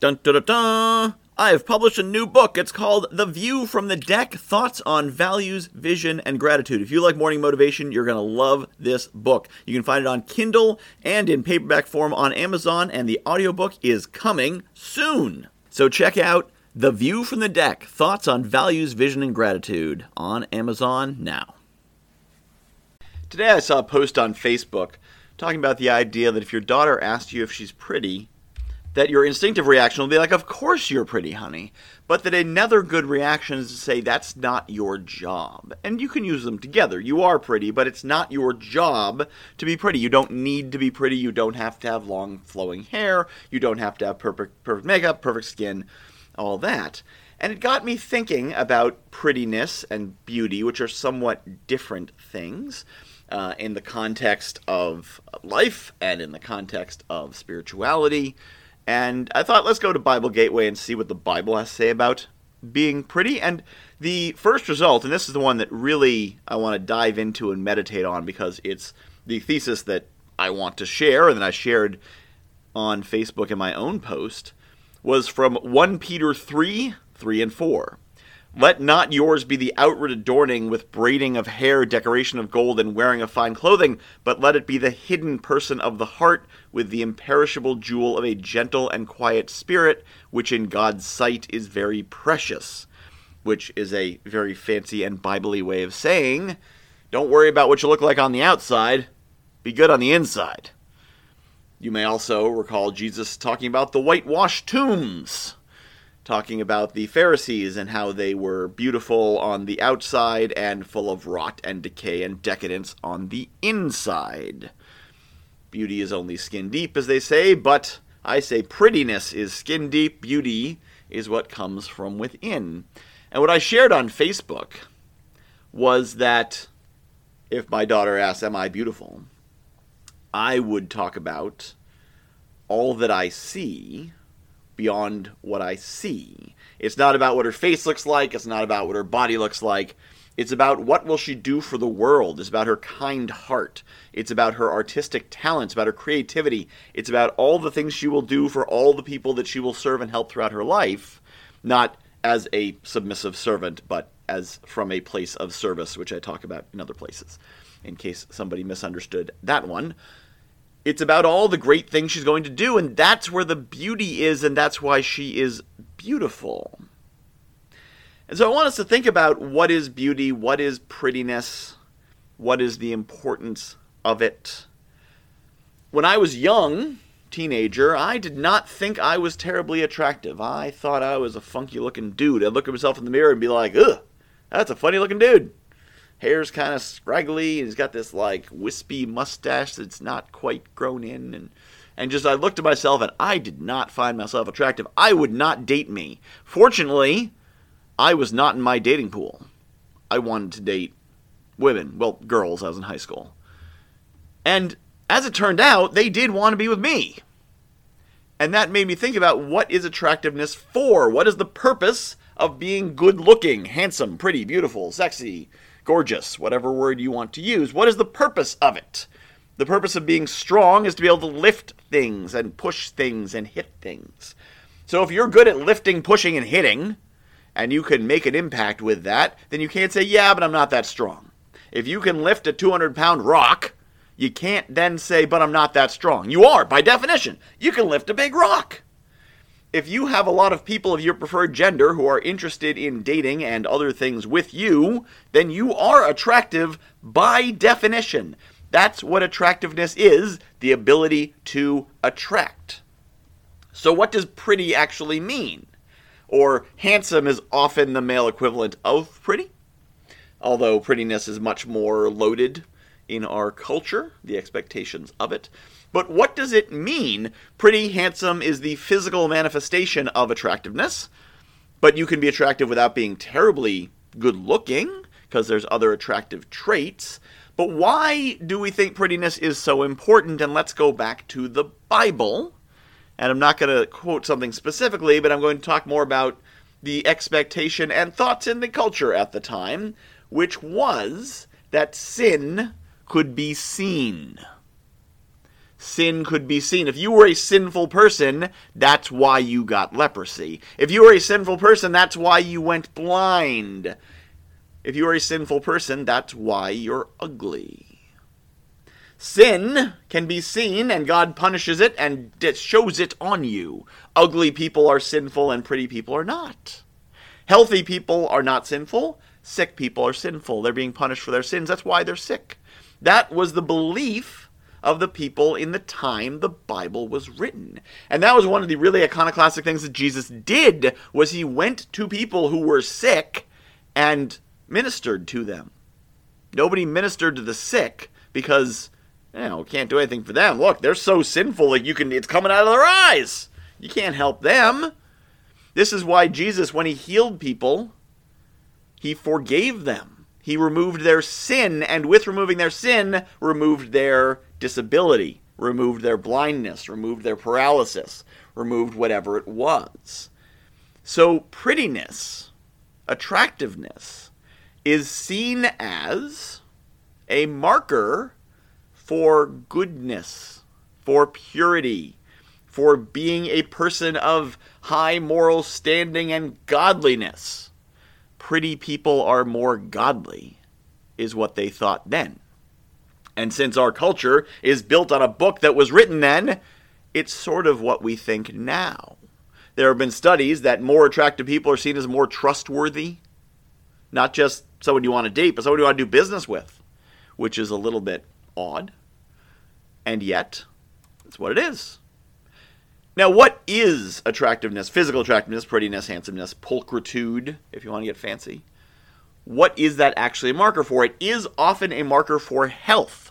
Dun dun dun dun! I have published a new book. It's called The View from the Deck Thoughts on Values, Vision, and Gratitude. If you like morning motivation, you're going to love this book. You can find it on Kindle and in paperback form on Amazon, and the audiobook is coming soon. So check out The View from the Deck Thoughts on Values, Vision, and Gratitude on Amazon now. Today I saw a post on Facebook talking about the idea that if your daughter asks you if she's pretty, that your instinctive reaction will be like, Of course you're pretty, honey. But that another good reaction is to say, That's not your job. And you can use them together. You are pretty, but it's not your job to be pretty. You don't need to be pretty. You don't have to have long flowing hair. You don't have to have perfect, perfect makeup, perfect skin, all that. And it got me thinking about prettiness and beauty, which are somewhat different things. Uh, in the context of life and in the context of spirituality. And I thought, let's go to Bible Gateway and see what the Bible has to say about being pretty. And the first result, and this is the one that really I want to dive into and meditate on because it's the thesis that I want to share and that I shared on Facebook in my own post, was from 1 Peter 3 3 and 4. Let not yours be the outward adorning with braiding of hair, decoration of gold, and wearing of fine clothing, but let it be the hidden person of the heart with the imperishable jewel of a gentle and quiet spirit, which in God's sight is very precious. Which is a very fancy and biblically way of saying, don't worry about what you look like on the outside, be good on the inside. You may also recall Jesus talking about the whitewashed tombs talking about the Pharisees and how they were beautiful on the outside and full of rot and decay and decadence on the inside. Beauty is only skin deep, as they say, but I say prettiness is skin deep, beauty is what comes from within. And what I shared on Facebook was that if my daughter asks, Am I beautiful? I would talk about all that I see beyond what I see. It's not about what her face looks like, it's not about what her body looks like. It's about what will she do for the world. It's about her kind heart. It's about her artistic talents, about her creativity. It's about all the things she will do for all the people that she will serve and help throughout her life, not as a submissive servant, but as from a place of service, which I talk about in other places, in case somebody misunderstood that one. It's about all the great things she's going to do, and that's where the beauty is, and that's why she is beautiful. And so I want us to think about what is beauty, what is prettiness, what is the importance of it. When I was young, teenager, I did not think I was terribly attractive. I thought I was a funky looking dude. I'd look at myself in the mirror and be like, ugh, that's a funny looking dude hair's kind of scraggly. and He's got this like wispy mustache that's not quite grown in, and and just I looked at myself and I did not find myself attractive. I would not date me. Fortunately, I was not in my dating pool. I wanted to date women, well, girls. I was in high school, and as it turned out, they did want to be with me. And that made me think about what is attractiveness for? What is the purpose of being good looking, handsome, pretty, beautiful, sexy, gorgeous, whatever word you want to use. What is the purpose of it? The purpose of being strong is to be able to lift things and push things and hit things. So if you're good at lifting, pushing, and hitting, and you can make an impact with that, then you can't say, yeah, but I'm not that strong. If you can lift a 200 pound rock, you can't then say, but I'm not that strong. You are, by definition. You can lift a big rock if you have a lot of people of your preferred gender who are interested in dating and other things with you, then you are attractive by definition. That's what attractiveness is the ability to attract. So, what does pretty actually mean? Or handsome is often the male equivalent of pretty, although prettiness is much more loaded in our culture, the expectations of it. But what does it mean? Pretty handsome is the physical manifestation of attractiveness, but you can be attractive without being terribly good looking because there's other attractive traits. But why do we think prettiness is so important? And let's go back to the Bible. And I'm not going to quote something specifically, but I'm going to talk more about the expectation and thoughts in the culture at the time, which was that sin could be seen sin could be seen. If you were a sinful person, that's why you got leprosy. If you were a sinful person, that's why you went blind. If you are a sinful person, that's why you're ugly. Sin can be seen, and God punishes it and shows it on you. Ugly people are sinful, and pretty people are not. Healthy people are not sinful. Sick people are sinful. They're being punished for their sins. That's why they're sick. That was the belief of the people in the time the Bible was written. And that was one of the really iconoclastic things that Jesus did was he went to people who were sick and ministered to them. Nobody ministered to the sick because you know, can't do anything for them. Look, they're so sinful like you can it's coming out of their eyes. You can't help them. This is why Jesus when he healed people, he forgave them. He removed their sin and with removing their sin, removed their disability, removed their blindness, removed their paralysis, removed whatever it was. So prettiness, attractiveness is seen as a marker for goodness, for purity, for being a person of high moral standing and godliness. Pretty people are more godly, is what they thought then. And since our culture is built on a book that was written then, it's sort of what we think now. There have been studies that more attractive people are seen as more trustworthy, not just someone you want to date, but someone you want to do business with, which is a little bit odd and yet it's what it is. Now, what is attractiveness? Physical attractiveness, prettiness, handsomeness, pulchritude, if you want to get fancy. What is that actually a marker for? It is often a marker for health,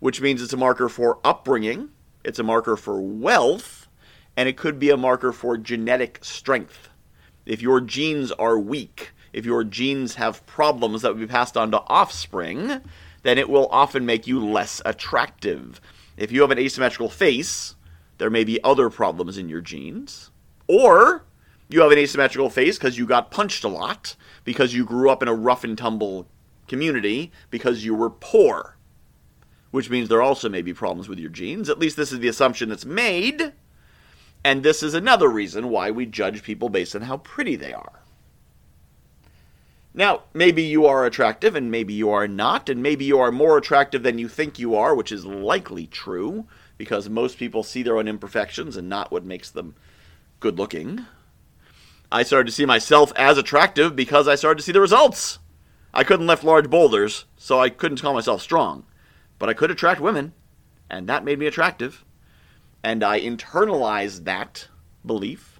which means it's a marker for upbringing, it's a marker for wealth, and it could be a marker for genetic strength. If your genes are weak, if your genes have problems that would be passed on to offspring, then it will often make you less attractive. If you have an asymmetrical face, there may be other problems in your genes. Or you have an asymmetrical face because you got punched a lot, because you grew up in a rough and tumble community, because you were poor. Which means there also may be problems with your genes. At least this is the assumption that's made. And this is another reason why we judge people based on how pretty they are. Now, maybe you are attractive and maybe you are not, and maybe you are more attractive than you think you are, which is likely true because most people see their own imperfections and not what makes them good looking. I started to see myself as attractive because I started to see the results. I couldn't lift large boulders, so I couldn't call myself strong, but I could attract women, and that made me attractive. And I internalized that belief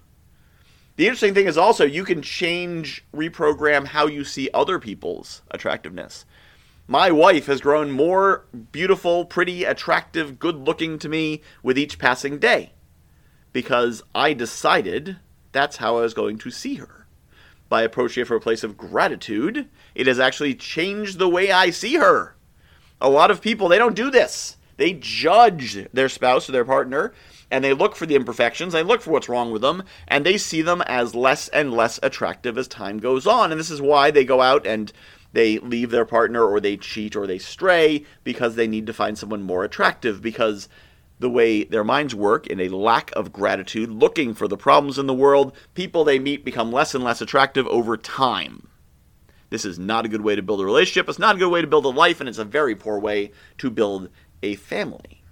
the interesting thing is also you can change, reprogram how you see other people's attractiveness. My wife has grown more beautiful, pretty, attractive, good looking to me with each passing day because I decided that's how I was going to see her. By approaching it from a place of gratitude, it has actually changed the way I see her. A lot of people, they don't do this. They judge their spouse or their partner and they look for the imperfections, they look for what's wrong with them, and they see them as less and less attractive as time goes on. And this is why they go out and they leave their partner or they cheat or they stray because they need to find someone more attractive because the way their minds work in a lack of gratitude, looking for the problems in the world, people they meet become less and less attractive over time. This is not a good way to build a relationship. It's not a good way to build a life, and it's a very poor way to build a family.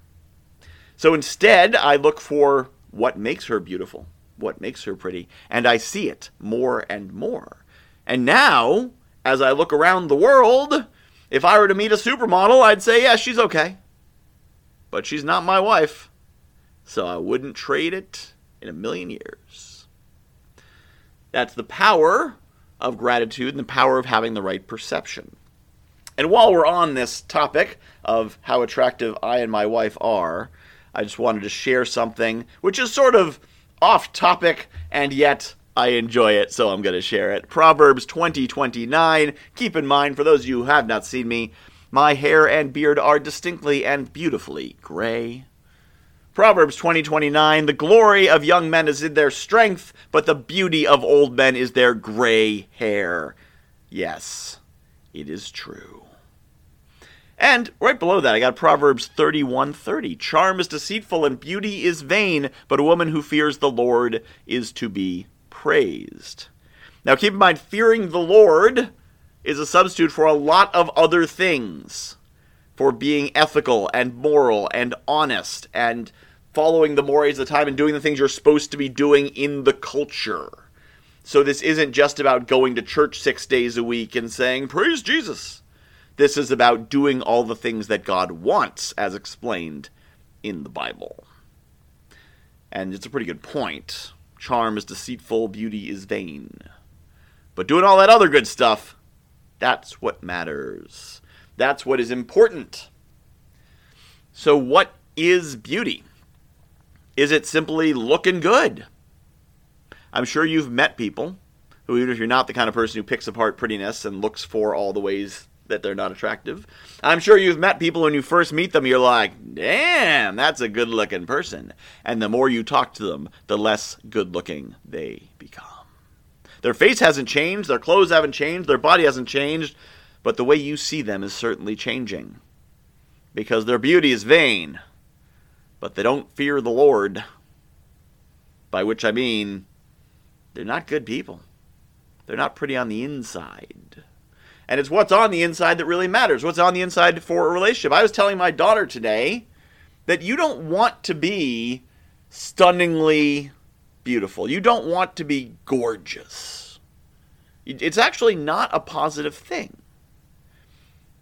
So instead, I look for what makes her beautiful, what makes her pretty, and I see it more and more. And now, as I look around the world, if I were to meet a supermodel, I'd say, yeah, she's okay. But she's not my wife, so I wouldn't trade it in a million years. That's the power of gratitude and the power of having the right perception. And while we're on this topic of how attractive I and my wife are, I just wanted to share something which is sort of off topic and yet I enjoy it, so I'm going to share it. Proverbs 2029. Keep in mind, for those of you who have not seen me, my hair and beard are distinctly and beautifully gray. Proverbs 2029. The glory of young men is in their strength, but the beauty of old men is their gray hair. Yes, it is true. And right below that, I got Proverbs 31:30. Charm is deceitful and beauty is vain, but a woman who fears the Lord is to be praised. Now keep in mind, fearing the Lord is a substitute for a lot of other things. For being ethical and moral and honest and following the mores of the time and doing the things you're supposed to be doing in the culture. So this isn't just about going to church six days a week and saying, Praise Jesus. This is about doing all the things that God wants, as explained in the Bible. And it's a pretty good point. Charm is deceitful, beauty is vain. But doing all that other good stuff, that's what matters. That's what is important. So, what is beauty? Is it simply looking good? I'm sure you've met people who, even if you're not the kind of person who picks apart prettiness and looks for all the ways that they're not attractive, I'm sure you've met people when you first meet them, you're like, damn, that's a good looking person. And the more you talk to them, the less good looking they become. Their face hasn't changed, their clothes haven't changed, their body hasn't changed, but the way you see them is certainly changing. Because their beauty is vain, but they don't fear the Lord. By which I mean, they're not good people. They're not pretty on the inside. And it's what's on the inside that really matters. What's on the inside for a relationship. I was telling my daughter today that you don't want to be stunningly beautiful. You don't want to be gorgeous. It's actually not a positive thing.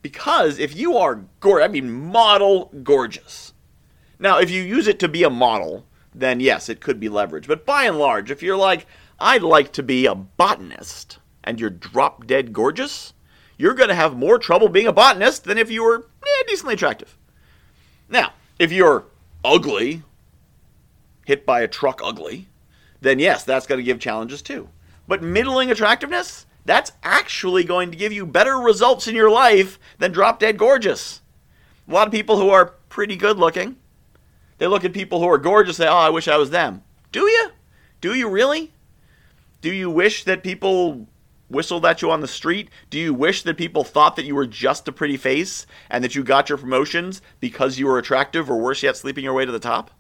Because if you are gorgeous, I mean model gorgeous, now, if you use it to be a model, then yes, it could be leverage. But by and large, if you're like, I'd like to be a botanist, and you're drop dead gorgeous, you're going to have more trouble being a botanist than if you were eh, decently attractive. Now, if you're ugly, hit by a truck ugly, then yes, that's going to give challenges too. But middling attractiveness, that's actually going to give you better results in your life than drop dead gorgeous. A lot of people who are pretty good looking they look at people who are gorgeous and say, oh, I wish I was them. Do you? Do you really? Do you wish that people whistled at you on the street? Do you wish that people thought that you were just a pretty face and that you got your promotions because you were attractive or worse yet, sleeping your way to the top?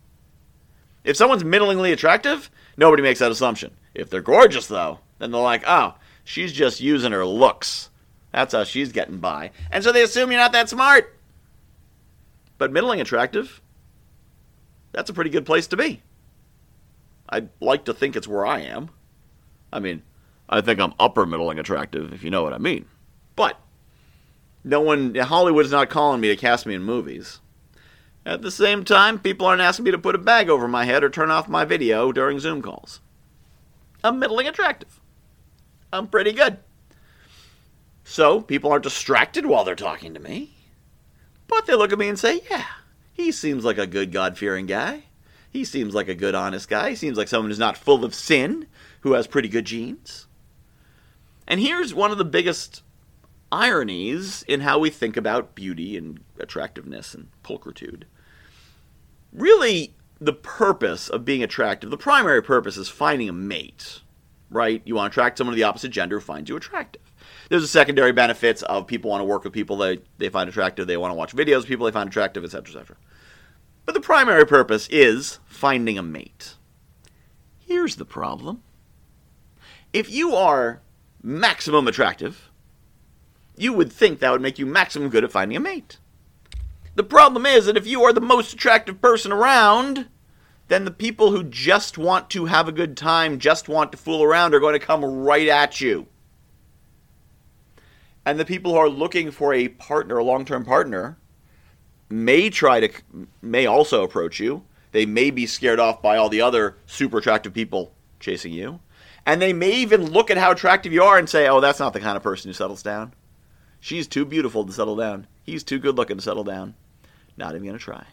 If someone's middlingly attractive, nobody makes that assumption. If they're gorgeous, though, then they're like, oh, she's just using her looks. That's how she's getting by. And so they assume you're not that smart. But middling attractive, that's a pretty good place to be. I'd like to think it's where I am. I mean, I think I'm upper middling attractive, if you know what I mean. But no one, Hollywood's not calling me to cast me in movies. At the same time, people aren't asking me to put a bag over my head or turn off my video during Zoom calls. I'm middling attractive. I'm pretty good. So people aren't distracted while they're talking to me. But they look at me and say, yeah, he seems like a good God fearing guy. He seems like a good, honest guy. He seems like someone who's not full of sin, who has pretty good genes. And here's one of the biggest ironies in how we think about beauty and attractiveness and pulchritude. Really, the purpose of being attractive, the primary purpose is finding a mate, right? You want to attract someone of the opposite gender who finds you attractive. There's a secondary benefits of people want to work with people they, they find attractive, they want to watch videos people they find attractive, etc., etc. But the primary purpose is finding a mate. Here's the problem. If you are maximum attractive, you would think that would make you maximum good at finding a mate. The problem is that if you are the most attractive person around, then the people who just want to have a good time, just want to fool around, are going to come right at you. And the people who are looking for a partner, a long-term partner, may try to may also approach you. They may be scared off by all the other super attractive people chasing you. And they may even look at how attractive you are and say, "Oh, that's not the kind of person who settles down. She's too beautiful to settle down. He's too good looking to settle down. Not even going to try."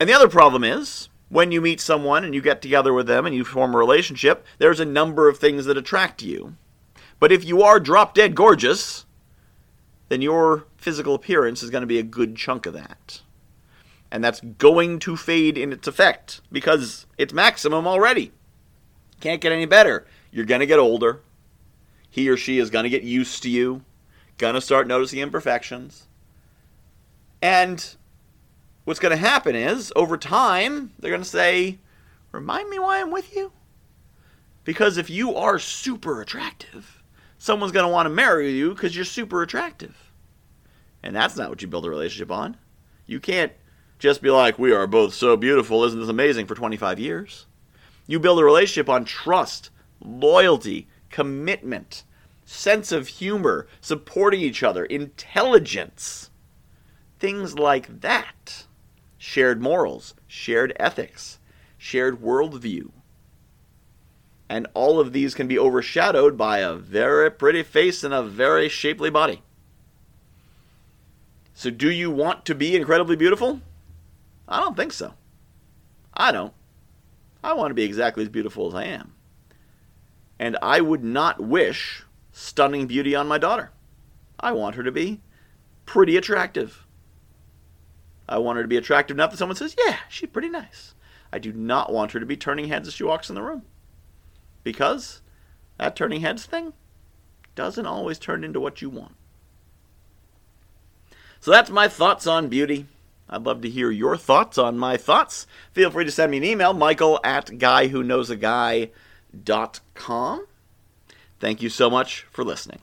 And the other problem is, when you meet someone and you get together with them and you form a relationship, there's a number of things that attract you. But if you are drop dead gorgeous, then your physical appearance is going to be a good chunk of that. And that's going to fade in its effect because it's maximum already. Can't get any better. You're going to get older. He or she is going to get used to you, going to start noticing imperfections. And what's going to happen is, over time, they're going to say, Remind me why I'm with you? Because if you are super attractive, someone's going to want to marry you because you're super attractive. And that's not what you build a relationship on. You can't just be like, we are both so beautiful, isn't this amazing, for 25 years. You build a relationship on trust, loyalty, commitment, sense of humor, supporting each other, intelligence. Things like that. Shared morals, shared ethics, shared worldview. And all of these can be overshadowed by a very pretty face and a very shapely body. So, do you want to be incredibly beautiful? I don't think so. I don't. I want to be exactly as beautiful as I am. And I would not wish stunning beauty on my daughter. I want her to be pretty attractive. I want her to be attractive enough that someone says, yeah, she's pretty nice. I do not want her to be turning heads as she walks in the room. Because that turning heads thing doesn't always turn into what you want. So that's my thoughts on beauty. I'd love to hear your thoughts on my thoughts. Feel free to send me an email, michael at guywhoknowsaguy.com. Thank you so much for listening.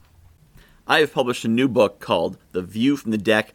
I have published a new book called The View from the Deck